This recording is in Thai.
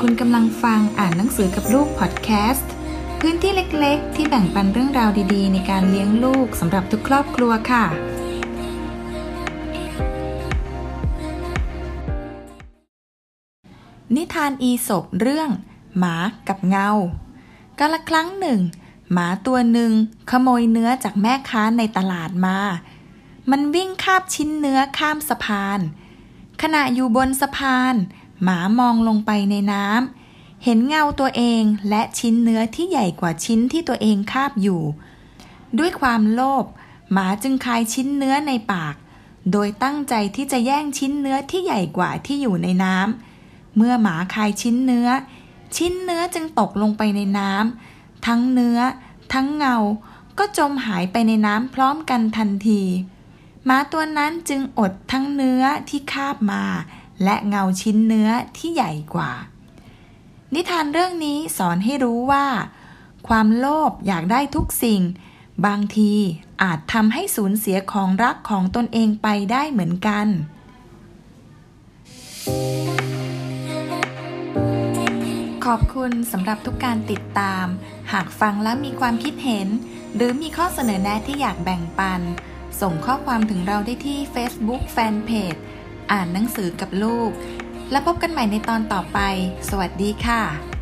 คุณกำลังฟังอ่านหนังสือกับลูกพอดแคสต์ พื้นที่เล็กๆ ที่แบ่งปันเรื่องราวดีๆ ในการเลี้ยงลูกสำหรับทุกครอบครัวค่ะ นิทานอีสบเรื่อง หมากับเงากาละครั้งหนึ่ง หมาตัวหนึ่งขโมยเนื้อจากแม่ค้าในตลาดมา มันวิ่งคาบชิ้นเนื้อข้ามสะพาน ขณะอยู่บนสะพาน หมามองลงไปในน้ำเห็นเงาตัวเองและชิ้นเนื้อที่ใหญ่กว่าชิ้นที่ตัวเองคาบอยู่ ด้วยความโลภหมาจึงคายชิ้นเนื้อในปาก โดยตั้งใจที่จะแย่งชิ้นเนื้อที่ใหญ่กว่าที่อยู่ในน้ำเมื่อหมาคายชิ้นเนื้อ ชิ้นเนื้อจึงตกลงไปในน้ำทั้งเนื้อ ทั้งเงา ก็จมหายไปในน้ำพร้อมกันทันทีหมาตัวนั้นจึงอดทั้งเนื้อที่คาบมา และเงาชิ้นเนื้อที่ใหญ่กว่า นิทานเรื่องนี้สอนให้รู้ว่า ความโลภอยากได้ทุกสิ่ง บางทีอาจทำให้สูญเสียของรักของตนเองไปได้เหมือนกัน ขอบคุณสำหรับทุกการติดตาม หากฟังแล้วมีความคิดเห็น หรือมีข้อเสนอแนะที่อยากแบ่งปัน ส่งข้อความถึงเราได้ที่ Facebook Fanpage อ่านหนังสือกับลูก แล้วพบกันใหม่ในตอนต่อไป สวัสดีค่ะ